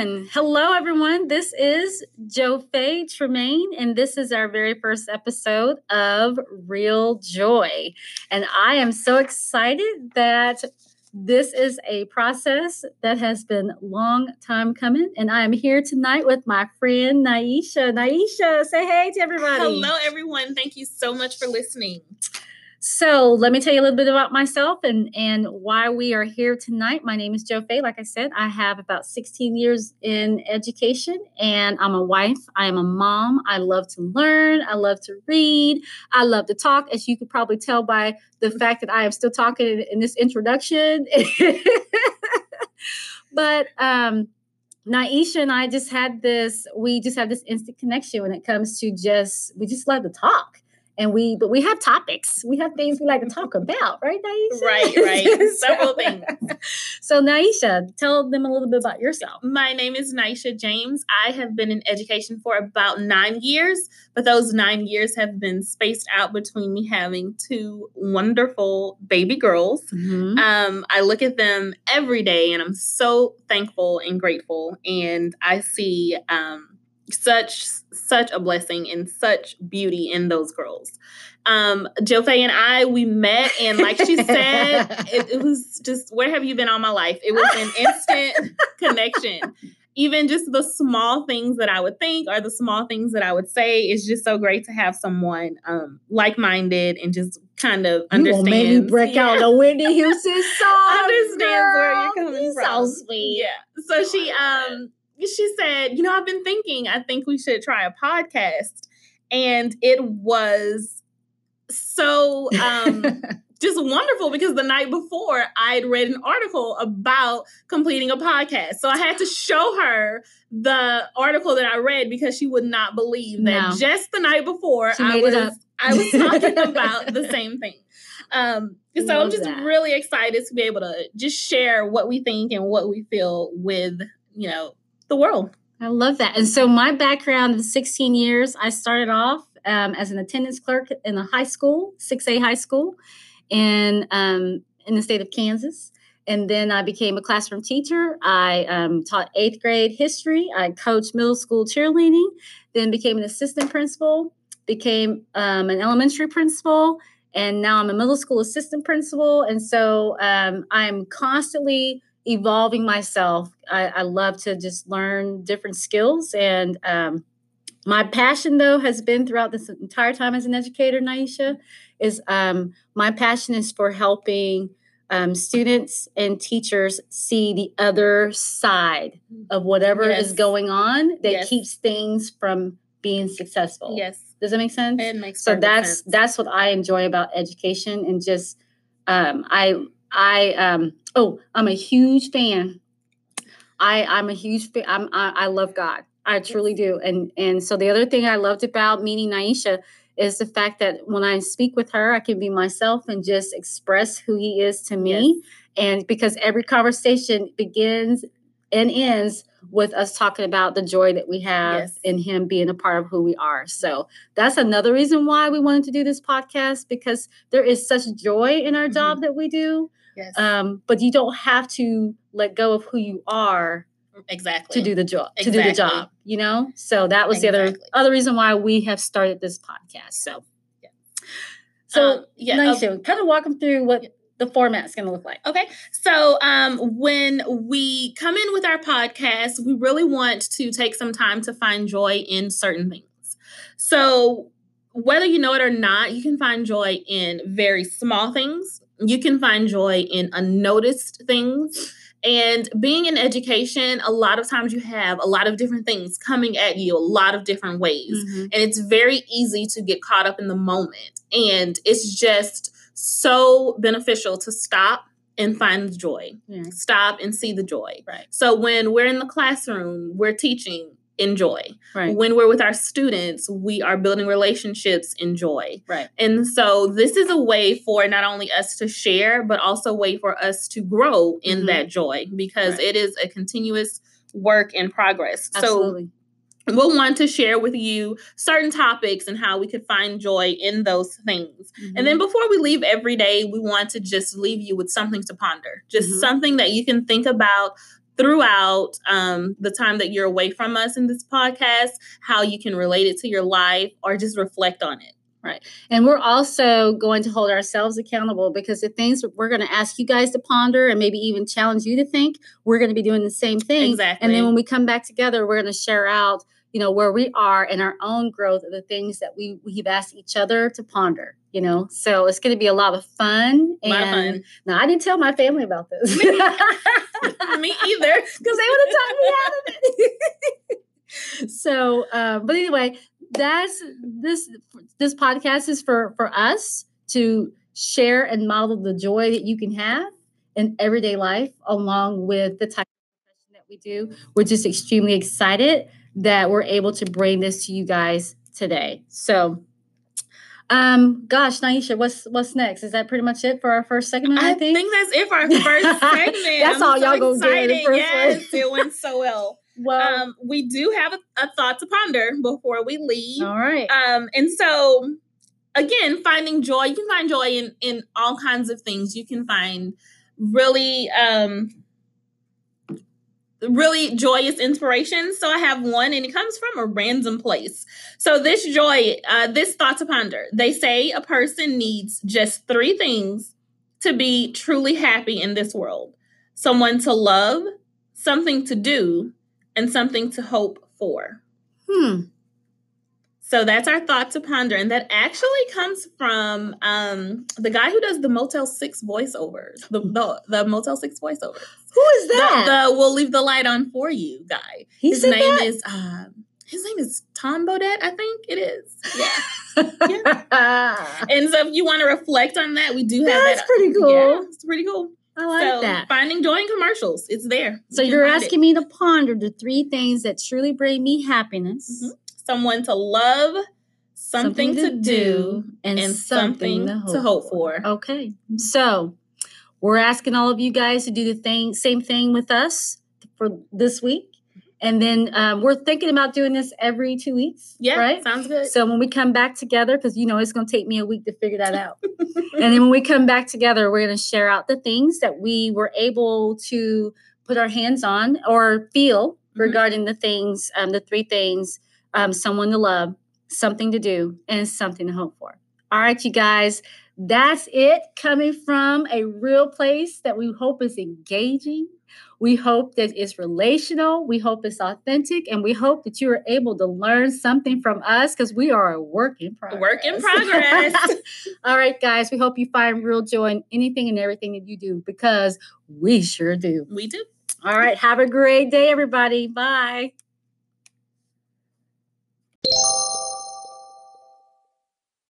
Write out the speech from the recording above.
one. Hello, everyone. This is Joe Faye Tremaine, and this is our very first episode of Real Joy. And I am so excited that this is a process that has been long time coming. And I am here tonight with my friend Naisha. Naisha, say hey to everybody. Hello, everyone. Thank you so much for listening. So let me tell you a little bit about myself and and why we are here tonight. My name is Joe Faye. Like I said, I have about 16 years in education, and I'm a wife. I am a mom. I love to learn. I love to read. I love to talk, as you could probably tell by the fact that I am still talking in, in this introduction. but um, Naisha and I just had this. We just have this instant connection when it comes to just we just love to talk and we but we have topics. We have things we like to talk about right naisha? Right right. Several things. So naisha tell them a little bit about yourself. My name is naisha james. I have been in education for about nine years but those nine years have been spaced out between me having two wonderful baby girls. Mm-hmm. um, i look at them every day and i'm so thankful and grateful and i see um, such such a blessing and such beauty in those girls. Um, Joe and I, we met, and like she said, it, it, was just where have you been all my life? It was an instant connection. Even just the small things that I would think or the small things that I would say is just so great to have someone um, like minded and just kind of understands. You made me break yeah. out a Whitney Houston song. understands girl. where you're coming He's from. So sweet. Yeah. So she um she said, You know, I've been thinking, I think we should try a podcast. And it was so um, just wonderful because the night before I'd read an article about completing a podcast. So I had to show her the article that I read because she would not believe that no. just the night before I was I was talking about the same thing. Um, so Love I'm just that. really excited to be able to just share what we think and what we feel with, you know, the world. I love that. And so my background of 16 years, I started off um, as an attendance clerk in a high school, 6A high school, in um, in the state of Kansas. And then I became a classroom teacher. I um, taught eighth grade history. I coached middle school cheerleading. Then became an assistant principal. Became um, an elementary principal, and now I'm a middle school assistant principal. And so um, I'm constantly evolving myself. I, I, love to just learn different skills. And um, my passion, though, has been throughout this entire time as an educator, Naisha, is um, my passion is for helping um, students and teachers see the other side of whatever yes. is going on that yes. keeps things from being successful. Yes. Does that make sense? It makes so that's sense. that's what I enjoy about education and just um, I I um oh, I'm a huge fan. I I'm a huge fan. I'm I, I love God. I truly do. And and so the other thing I loved about meeting Naisha is the fact that when I speak with her, I can be myself and just express who he is to me. Yes. And because every conversation begins and ends with us talking about the joy that we have yes. in him being a part of who we are. So that's another reason why we wanted to do this podcast because there is such joy in our mm-hmm. job that we do. Yes. Um, but you don't have to let go of who you are exactly to do the job exactly. to do the job you know so that was exactly. the other other reason why we have started this podcast so yeah so um, yeah nice okay. kind of walk them through what the format's going to look like okay so um when we come in with our podcast we really want to take some time to find joy in certain things so whether you know it or not you can find joy in very small things you can find joy in unnoticed things. And being in education, a lot of times you have a lot of different things coming at you, a lot of different ways. Mm-hmm. And it's very easy to get caught up in the moment. And it's just so beneficial to stop and find joy. Yeah. Stop and see the joy. Right. So when we're in the classroom, we're teaching, enjoy. Right. When we're with our students, we are building relationships in joy. Right. And so this is a way for not only us to share, but also a way for us to grow in mm-hmm. that joy because right. it is a continuous work in progress. Absolutely. So we'll want to share with you certain topics and how we could find joy in those things. Mm-hmm. And then before we leave every day, we want to just leave you with something to ponder, just mm-hmm. something that you can think about throughout um, the time that you're away from us in this podcast, how you can relate it to your life or just reflect on it. Right. And we're also going to hold ourselves accountable because the things we're going to ask you guys to ponder and maybe even challenge you to think, we're going to be doing the same thing. Exactly. And then when we come back together, we're going to share out, you know, where we are in our own growth of the things that we we've asked each other to ponder, you know. So it's going to be a lot of fun. A lot of And fun. now I didn't tell my family about this. Me Me either. because they would have talked me out of it. so, uh, but anyway, that's this. This podcast is for for us to share and model the joy that you can have in everyday life, along with the type of profession that we do. We're just extremely excited that we're able to bring this to you guys today. So. Um, gosh, Naisha, what's what's next? Is that pretty much it for our first segment? I, I think that's it for our first segment. That's I'm all so y'all gonna get excited. first Yes, one. it went so well. well, Um, we do have a, a thought to ponder before we leave. all right. Um, and so again, finding joy, you can find joy in in all kinds of things. You can find really um really joyous inspiration. So I have one and it comes from a random place. So this joy, uh this thought to ponder. They say a person needs just three things to be truly happy in this world. Someone to love, something to do, and something to hope for. Hmm. So that's our thought to ponder. And that actually comes from um, the guy who does the Motel 6 voiceovers, the, the, the Motel 6 voiceovers. Who is that? The, the We'll Leave the Light On For You guy. he His name that? is, um, his name is Tom Bodett, I think it is. Yeah. I and so if you want to reflect on that, we do have That's that. pretty cool. Yeah, it's pretty cool. I like so that. finding joy in commercials, it's there. So you you're find it. asking me to ponder the three things that truly bring me happiness, Mhm. Someone to love, something, to, do, and, and something, something to hope for. Okay. So we're asking all of you guys to do the thing, same thing with us for this week. And then um, we're thinking about doing this every two weeks. Yeah, Right. sounds good. So when we come back together, because you know it's going to take me a week to figure that out. and then when we come back together, we're going to share out the things that we were able to put our hands on or feel Mhm. regarding the things, um, the three things um, someone to love, something to do, and something to hope for. All right, you guys, that's it coming from a real place that we hope is engaging. We hope that it's relational. We hope it's authentic. And we hope that you are able to learn something from us because we are a work in progress. Work in progress. All right, guys, we hope you find real joy in anything and everything that you do because we sure do. we do. All right, have a great day, everybody. Bye.